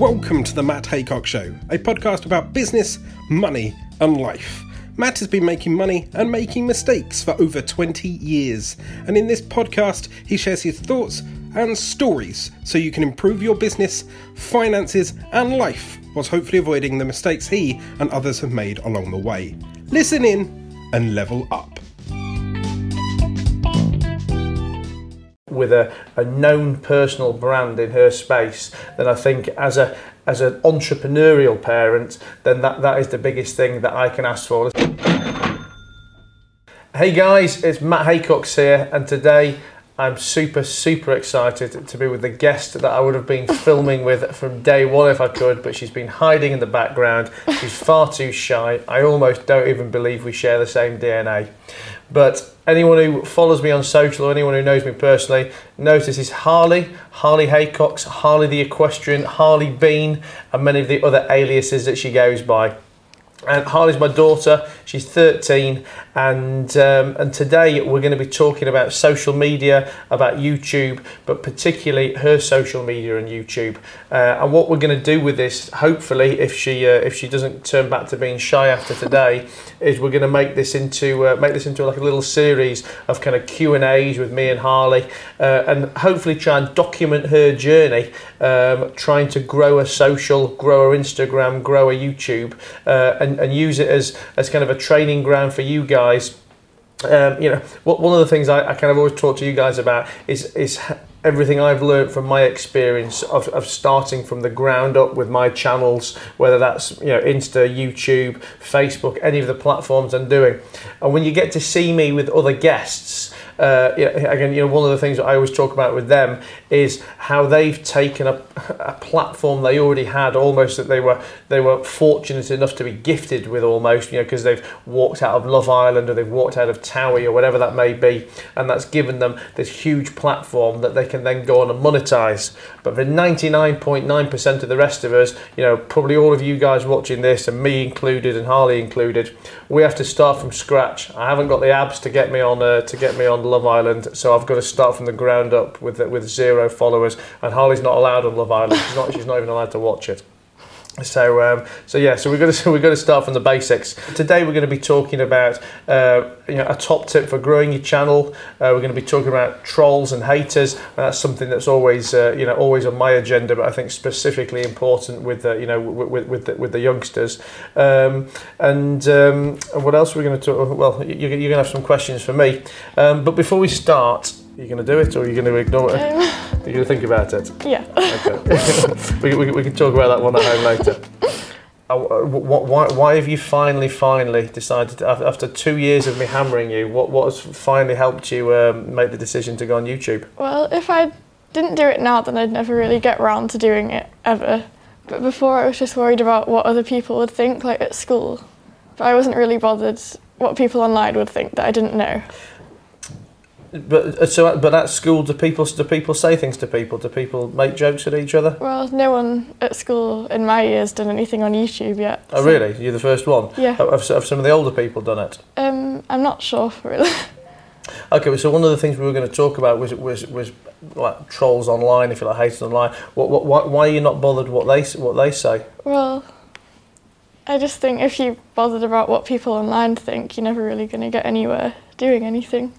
Welcome to the Matt Haycox Show, a podcast about business, money, and life. Matt has been making money and making mistakes for over 20 years, and in this podcast, he shares his thoughts and stories so you can improve your business, finances, and life whilst hopefully avoiding the mistakes he and others have made along the way. Listen in and level up. With a, a known personal brand in her space, then I think as a as an entrepreneurial parent, then that, that is the biggest thing that I can ask for. Hey guys, it's Matt Haycox here, and today I'm super, super excited to be with the guest that I would have been filming with from day one if I could, but she's been hiding in the background. She's far too shy. I almost don't even believe we share the same DNA. But anyone who follows me on social or anyone who knows me personally knows this is Harlie, Harlie Haycox, Harlie the Equestrian, Harlie Bean, and many of the other aliases that she goes by. And Harlie's my daughter. She's 13, and um, and today we're going to be talking about social media, about YouTube, but particularly her social media and YouTube. Uh, and what we're going to do with this, hopefully, if she uh, if she doesn't turn back to being shy after today, is we're going to make this into uh, make this into like a little series of kind of Q and A's with me and Harlie, uh, and hopefully try and document her journey, um, trying to grow a social, grow her Instagram, grow a YouTube, uh, and and, and use it as, as kind of a training ground for you guys. Um, you know, one of the things I, I kind of always talk to you guys about is is everything I've learned from my experience of, of starting from the ground up with my channels, whether that's you know Insta, YouTube, Facebook, any of the platforms I'm doing. And when you get to see me with other guests, uh, again, you know, one of the things I always talk about with them is how they've taken a, a platform they already had, almost that they were they were fortunate enough to be gifted with, almost, you know, because they've walked out of Love Island or they've walked out of Towie or whatever that may be, and that's given them this huge platform that they can then go on and monetize. But for 99.9% of the rest of us, you know, probably all of you guys watching this, and me included, and Harlie included, we have to start from scratch. I haven't got the abs to get me on uh, to get me on Love Island, so I've got to start from the ground up with with zero followers. And Harlie's not allowed on Love Island. She's not. She's not even allowed to watch it. So, um, so yeah, so we're going to we're going to start from the basics. Today we're going to be talking about uh, you know a top tip for growing your channel. Uh, we're going to be talking about trolls and haters. And that's something that's always uh, you know always on my agenda, but I think specifically important with the, you know with with the, with the youngsters. Um, and um, what else we're we going to talk? Well, you're, you're going to have some questions for me. Um, but before we start, are you going to do it or are you going to ignore it? Are you going to think about it? Yeah. Okay. we, we, we, can talk about that one at home later. Uh, why, why have you finally, finally decided, after two years of me hammering you, what, what has finally helped you um, make the decision to go on YouTube? Well, if I didn't do it now, then I'd never really get round to doing it ever. But before, I was just worried about what other people would think, like at school. But I wasn't really bothered what people online would think that I didn't know. But uh, so, but at school, do people do people say things to people? Do people make jokes at each other? Well, no one at school in my years done anything on YouTube yet. Oh, so. really? You're the first one. Yeah. Have, have some of the older people done it? Um, I'm not sure really. Okay, so one of the things we were going to talk about was was was like trolls online, if you like, haters online. What, what, why, why are you not bothered what they what they say? Well, I just think if you bothered about what people online think, you're never really going to get anywhere doing anything.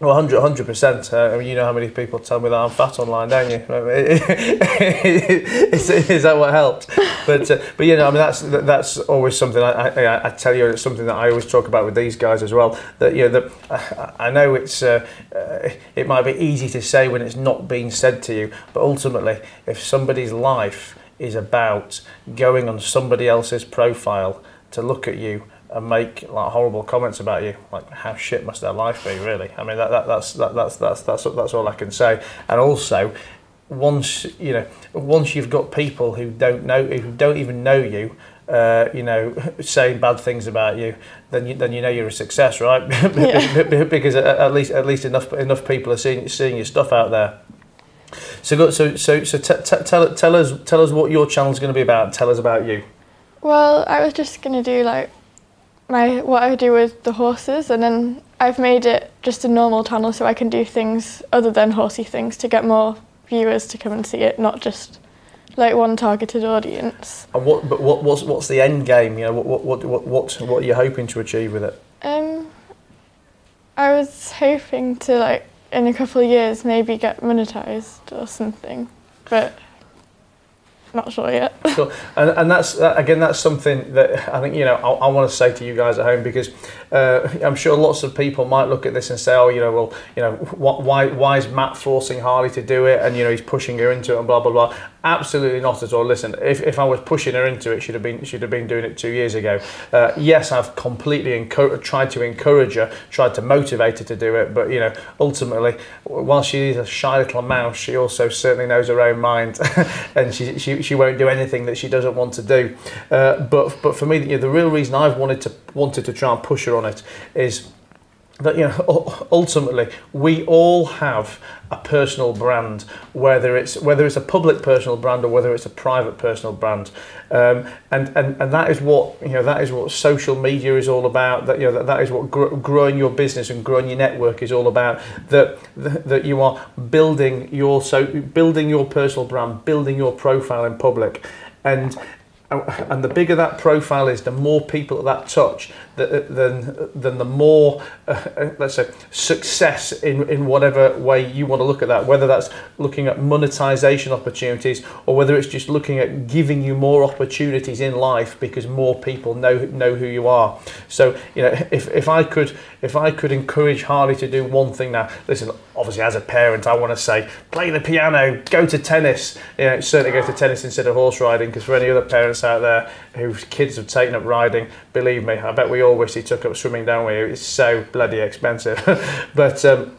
Well, 100 percent. Uh, I mean, you know how many people tell me that I'm fat online, don't you? is, is that what helped? But uh, but you know, I mean, that's that's always something I, I, I, tell you. It's something that I always talk about with these guys as well. That you know, that I know it's uh, uh, it might be easy to say when it's not being said to you, but ultimately, if somebody's life is about going on somebody else's profile to look at you and make like horrible comments about you. Like, how shit must their life be, really? I mean, that, that that's that, that's that's that's that's all I can say. And also, once you know, once you've got people who don't know, who don't even know you. Uh, you know, saying bad things about you, then you, then you know you're a success, right? Yeah. because at least at least enough enough people are seeing seeing your stuff out there. So so so so t- t- tell tell us tell us what your channel's going to be about. Tell us about you. Well, I was just going to do like my what I do with the horses, and then I've made it just a normal channel so I can do things other than horsey things to get more viewers to come and see it, not just like one targeted audience. And what, but what, what's, what's the end game? You know, what, what, what, what, what, what are you hoping to achieve with it? Um, I was hoping to like in a couple of years maybe get monetized or something, but not sure yet. Sure. And, and that's that, again that's something that I think you know I, I want to say to you guys at home because uh, I'm sure lots of people might look at this and say oh you know well you know wh- why why is Matt forcing Harlie to do it and you know he's pushing her into it and blah blah blah absolutely not at all listen if, if I was pushing her into it she'd have been she'd have been doing it two years ago uh, yes I've completely tried to encourage her tried to motivate her to do it but you know ultimately while she is a shy little mouse she also certainly knows her own mind and she, she she won't do anything that she doesn't want to do. Uh, but but for me, you know, the real reason I've wanted to wanted to try and push her on it is that you know ultimately we all have a personal brand whether it's whether it's a public personal brand or whether it's a private personal brand. Um, and, and and that is what you know that is what social media is all about that you know that, that is what gr- growing your business and growing your network is all about that that you are building your so building your personal brand building your profile in public. And and the bigger that profile is, the more people that touch, then then the more, uh, let's say, success in, in whatever way you want to look at that. Whether that's looking at monetization opportunities, or whether it's just looking at giving you more opportunities in life because more people know know who you are. So you know, if, if I could if I could encourage Harlie to do one thing now, listen, obviously as a parent, I want to say play the piano, go to tennis. You know, certainly go to tennis instead of horse riding because for any other parents out there whose kids have taken up riding, believe me, I bet we all wish he took up swimming down with you. It's so bloody expensive. but um,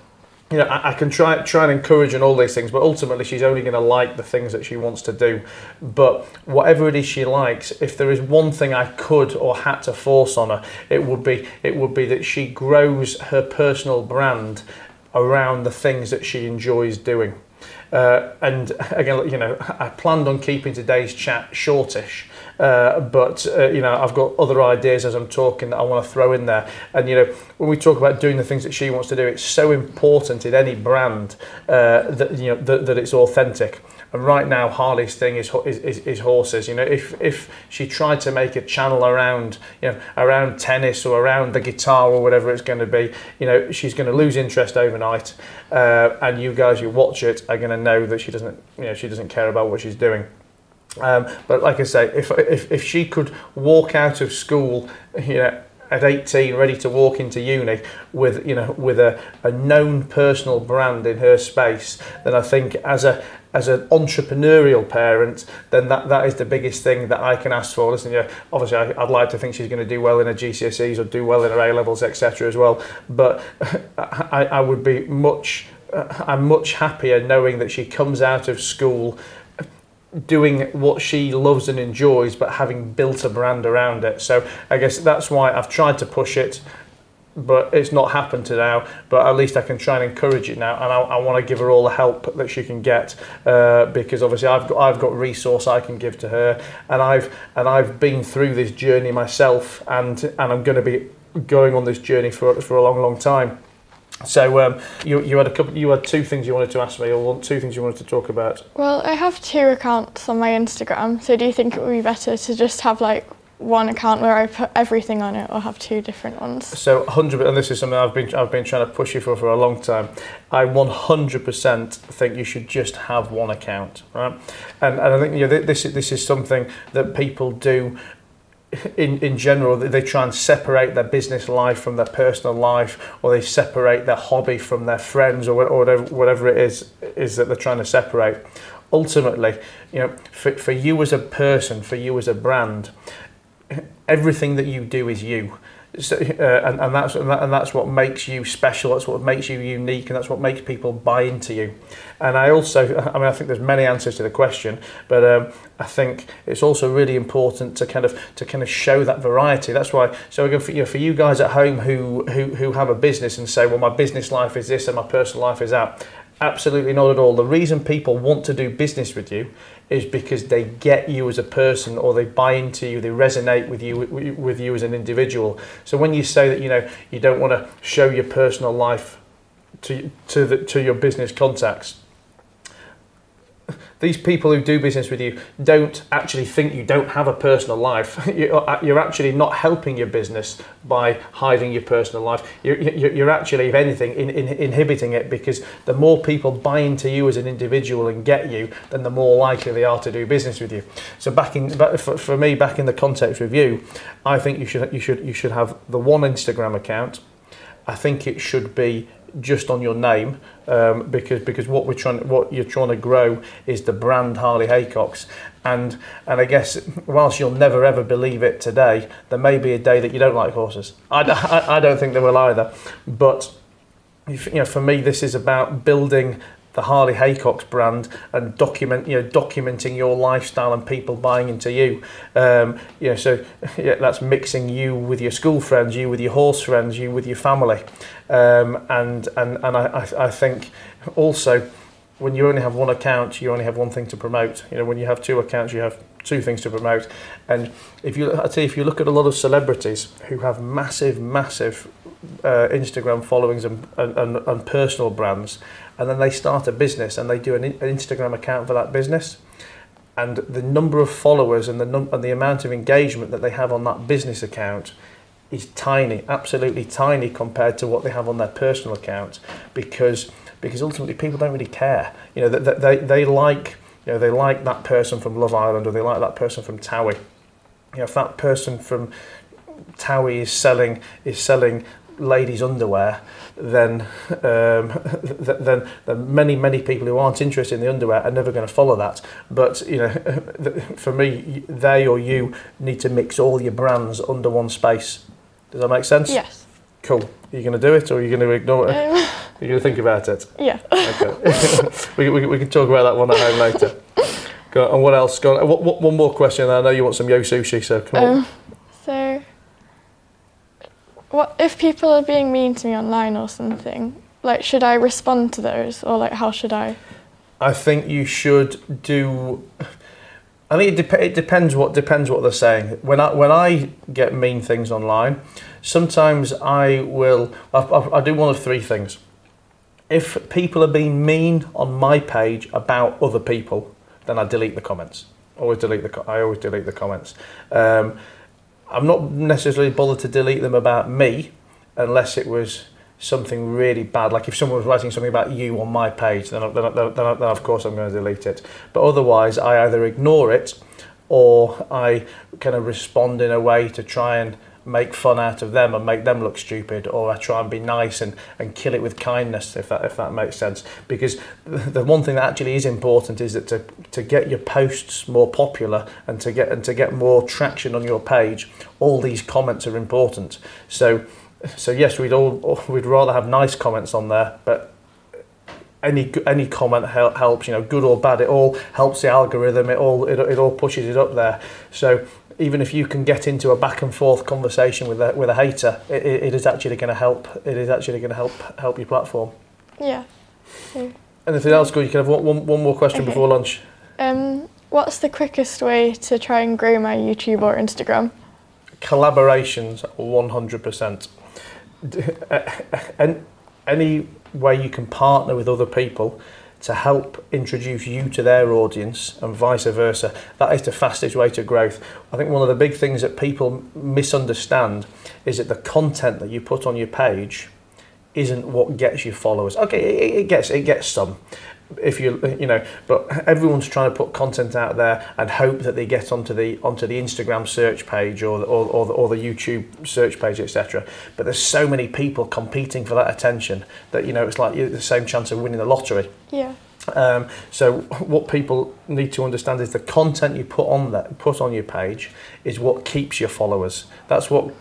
you know, I, I, can try try and encourage and all these things, but ultimately she's only going to like the things that she wants to do. But whatever it is she likes, if there is one thing I could or had to force on her, it would be it would be that she grows her personal brand around the things that she enjoys doing. Uh, and again, you know, I planned on keeping today's chat shortish. Uh, but uh, you know, I've got other ideas as I'm talking that I want to throw in there. And you know, when we talk about doing the things that she wants to do, it's so important in any brand uh, that you know that, that it's authentic. And right now, Harlie's thing is, is, is, horses. You know, if, if she tried to make a channel around, you know, around tennis or around the guitar or whatever it's going to be, you know, she's going to lose interest overnight. Uh, and you guys who watch it are going to know that she doesn't, you know, she doesn't care about what she's doing. Um, but like I say, if, if, if she could walk out of school, you know, at 18 ready to walk into uni with you know with a, a known personal brand in her space then I think as a as an entrepreneurial parent then that, that is the biggest thing that I can ask for. Listen yeah obviously I, I'd like to think she's going to do well in her GCSEs or do well in her A levels etc as well. But I, I would be much I'm much happier knowing that she comes out of school doing what she loves and enjoys, but having built a brand around it. So I guess that's why I've tried to push it, but it's not happened to now. But at least I can try and encourage it now, and I, I want to give her all the help that she can get uh, because obviously I've got I've got resource I can give to her, and I've and I've been through this journey myself, and and I'm going to be going on this journey for for a long long time. So um, you, you had a couple. You had two things you wanted to ask me, or two things you wanted to talk about. Well, I have two accounts on my Instagram. So do you think it would be better to just have like one account where I put everything on it, or have two different ones? So 100, and this is something I've been I've been trying to push you for for a long time. I 100% think you should just have one account, right? And, and I think you know this this is something that people do in, in general, they try and separate their business life from their personal life, or they separate their hobby from their friends, or whatever, whatever it is, is that they're trying to separate. Ultimately, you know, for, for you as a person, for you as a brand, everything that you do is you. So, uh, and, and that's and, that, and that's what makes you special. That's what makes you unique, and that's what makes people buy into you. And I also, I mean, I think there's many answers to the question, but um, I think it's also really important to kind of to kind of show that variety. That's why. So again, for you, know, for you guys at home who who who have a business and say, well, my business life is this and my personal life is that. Absolutely not at all. The reason people want to do business with you is because they get you as a person or they buy into you, they resonate with you with you as an individual. So when you say that you know you don't want to show your personal life to to the, to your business contacts, these people who do business with you don't actually think you don't have a personal life. Uh, you're actually not helping your business by hiding your personal life. You're, actually, if anything, in, in, inhibiting it because the more people buy into you as an individual and get you, then the more likely they are to do business with you. So back in, for, me, back in the context you, I think you should you should you should have the one Instagram account. I think it should be just on your name um, because because what we're trying what you're trying to grow is the brand Harlie Haycox and and I guess whilst you'll never ever believe it today there may be a day that you don't like horses. I, I, I don't think there will either. But you know for me this is about building the Harlie Haycox brand and document you know documenting your lifestyle and people buying into you. Um, you know so yeah, that's mixing you with your school friends you with your horse friends you with your family. Um, and and and I, I think also when you only have one account you only have one thing to promote. You know when you have two accounts you have two things to promote. And if you I tell you if you look at a lot of celebrities who have massive massive uh, Instagram followings and, and, and personal brands and then they start a business and they do an, an Instagram account for that business and the number of followers and the num- and the amount of engagement that they have on that business account is tiny, absolutely tiny compared to what they have on their personal account because because ultimately people don't really care. You know, they, they, they like you know they like that person from Love Island or they like that person from Towie. You know, if that person from Towie is selling is selling ladies' underwear, then, um, then, then many, many people who aren't interested in the underwear are never going to follow that. But, you know, for me, they or you need to mix all your brands under one space. Does that make sense? Yes. Cool. Are you going to do it or are you going to ignore it? Um, are you going to think about it? Yeah. Okay. we, we, we can talk about that one at home later. Go on, and what else? Go on. What, one more question. I know you want some yo sushi, so come um, on. What if people are being mean to me online or something? Like, should I respond to those, or like, how should I? I think you should do. I think it, dep- it depends what depends what they're saying. When I when I get mean things online, sometimes I will. I, I, I do one of three things. If people are being mean on my page about other people, then I delete the comments. Always delete the. I always delete the comments. Um, I'm not necessarily bothered to delete them about me unless it was something really bad. Like if someone was writing something about you on my page, then, then, then, then, of course I'm going to delete it. But otherwise, I either ignore it or I kind of respond in a way to try and make fun out of them and make them look stupid or I try and be nice and, and kill it with kindness if that if that makes sense. Because the one thing that actually is important is that to, to get your posts more popular and to get and to get more traction on your page all these comments are important. So so yes we'd all we'd rather have nice comments on there but any any comment helps you know good or bad it all helps the algorithm it all it, it all pushes it up there. So even if you can get into a back and forth conversation with a with a hater, it, it is actually going to help. It is actually going to help help your platform. Yeah. Anything else? Good. You can have one, one, one more question okay. before lunch. Um, what's the quickest way to try and grow my YouTube or Instagram? Collaborations, one hundred percent. And any way you can partner with other people to help introduce you to their audience and vice versa. That is the fastest way to growth. I think one of the big things that people misunderstand is that the content that you put on your page isn't what gets you followers. Okay, it, it gets it gets some, if you you know but everyone's trying to put content out there and hope that they get onto the onto the Instagram search page or or, or, the, or the YouTube search page etc but there's so many people competing for that attention that you know it's like the same chance of winning the lottery. Yeah. Um, so what people need to understand is the content you put on that put on your page is what keeps your followers. That's what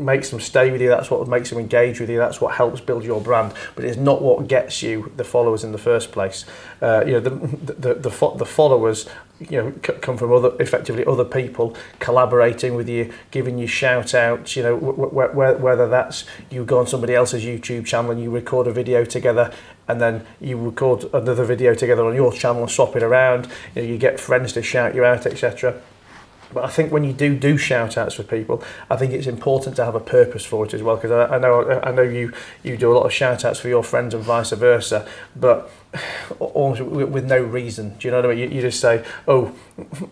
makes them stay with you. That's what makes them engage with you. That's what helps build your brand. But it's not what gets you the followers in the first place. Uh, you know, the the the, fo- the followers you know c- come from other effectively other people collaborating with you giving you shout outs you know whether that's you go on somebody else's YouTube channel and you record a video together and then you record another video together on your channel and swap it around you, know, you get friends to shout you out etc But I think when you do do shout outs for people, I think it's important to have a purpose for it as well. Because I, I know I know you you do a lot of shout outs for your friends and vice versa, but almost with no reason. Do you know what I mean? You, you just say, "Oh,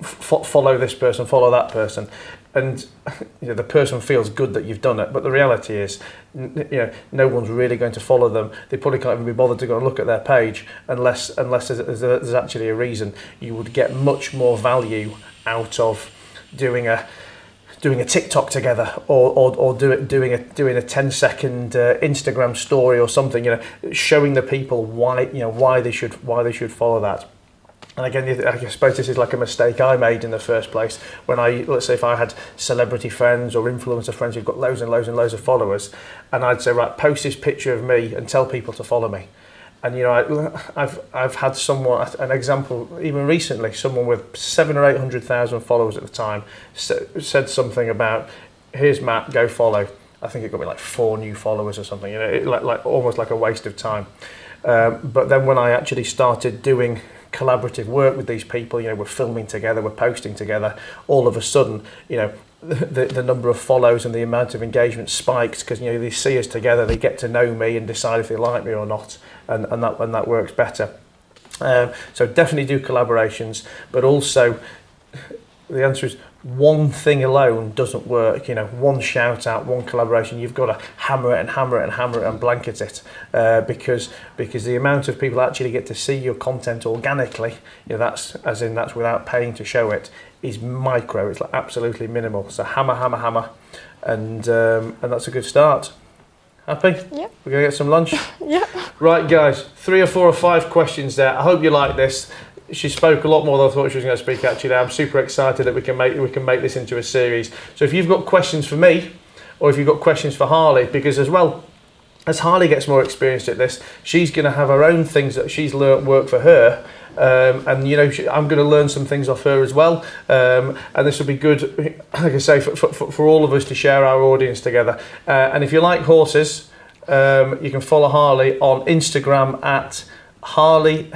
f- follow this person, follow that person," and you know, the person feels good that you've done it. But the reality is, you know, no one's really going to follow them. They probably can't even be bothered to go and look at their page unless unless there's, there's actually a reason. You would get much more value out of doing a doing a TikTok together or, or, or do it, doing a doing a 10 second uh, Instagram story or something you know showing the people why you know why they should why they should follow that and again, I suppose this is like a mistake I made in the first place. When I, let's say, if I had celebrity friends or influencer friends who've got loads and loads and loads of followers, and I'd say, right, post this picture of me and tell people to follow me. And you know, I, I've I've had someone an example even recently, someone with seven or eight hundred thousand followers at the time said something about, "Here's Matt, go follow." I think it got me like four new followers or something. You know, it, like, like almost like a waste of time. Um, but then when I actually started doing collaborative work with these people, you know, we're filming together, we're posting together, all of a sudden, you know, the, the number of follows and the amount of engagement spikes because you know they see us together, they get to know me and decide if they like me or not, and, and that and that works better. Um, so definitely do collaborations, but also the answer is one thing alone doesn't work. You know, one shout out, one collaboration. You've got to hammer it and hammer it and hammer it and blanket it uh, because because the amount of people actually get to see your content organically. You know, that's as in that's without paying to show it is micro. It's like absolutely minimal. So hammer, hammer, hammer, and um, and that's a good start. Happy? Yep. We're gonna get some lunch. yep. Right, guys. Three or four or five questions there. I hope you like this she spoke a lot more than I thought she was going to speak. Actually, now I'm super excited that we can make we can make this into a series. So if you've got questions for me, or if you've got questions for Harlie, because as well as Harlie gets more experienced at this, she's going to have her own things that she's learnt work for her. Um, and you know I'm going to learn some things off her as well, um, and this will be good, like I say, for, for, for all of us to share our audience together. Uh, and if you like horses, um, you can follow Harlie on Instagram at Harlie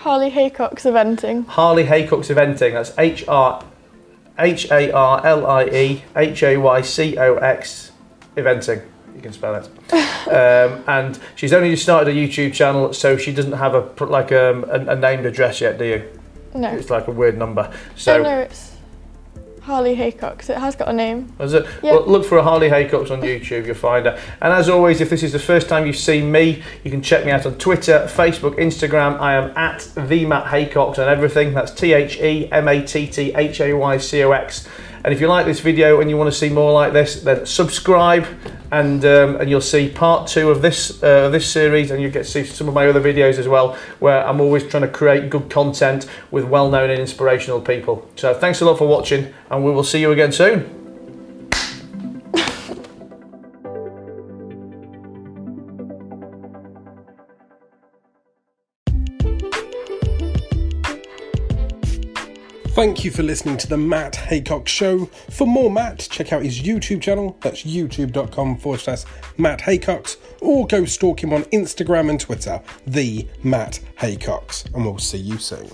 Harlie Haycox Eventing. Harlie Haycox Eventing. That's H R H A R L I E H A Y C O X Eventing. You can spell it. um, and she's only just started a YouTube channel, so she doesn't have a like um, a, a named address yet, do you? No. It's like a weird number. So oh, no, it's Harlie Haycox. It has got a name. Is it? Yep. Well, look for a Harlie Haycox on YouTube. You'll find her. And as always, if this is the first time you've seen me, you can check me out on Twitter, Facebook, Instagram. I am at the Matt Haycox on everything. That's T H E M A T T H A Y C O X. And if you like this video and you want to see more like this, then subscribe and um, and you'll see part two of this uh, this series, and you get to see some of my other videos as well, where I'm always trying to create good content with well-known and inspirational people. So thanks a lot for watching, and we will see you again soon. Thank you for listening to the Matt Haycox Show. For more Matt, check out his YouTube channel. That's youtube.com forward slash Matt Haycox. Or go stalk him on Instagram and Twitter, the Matt Haycox. And we'll see you soon.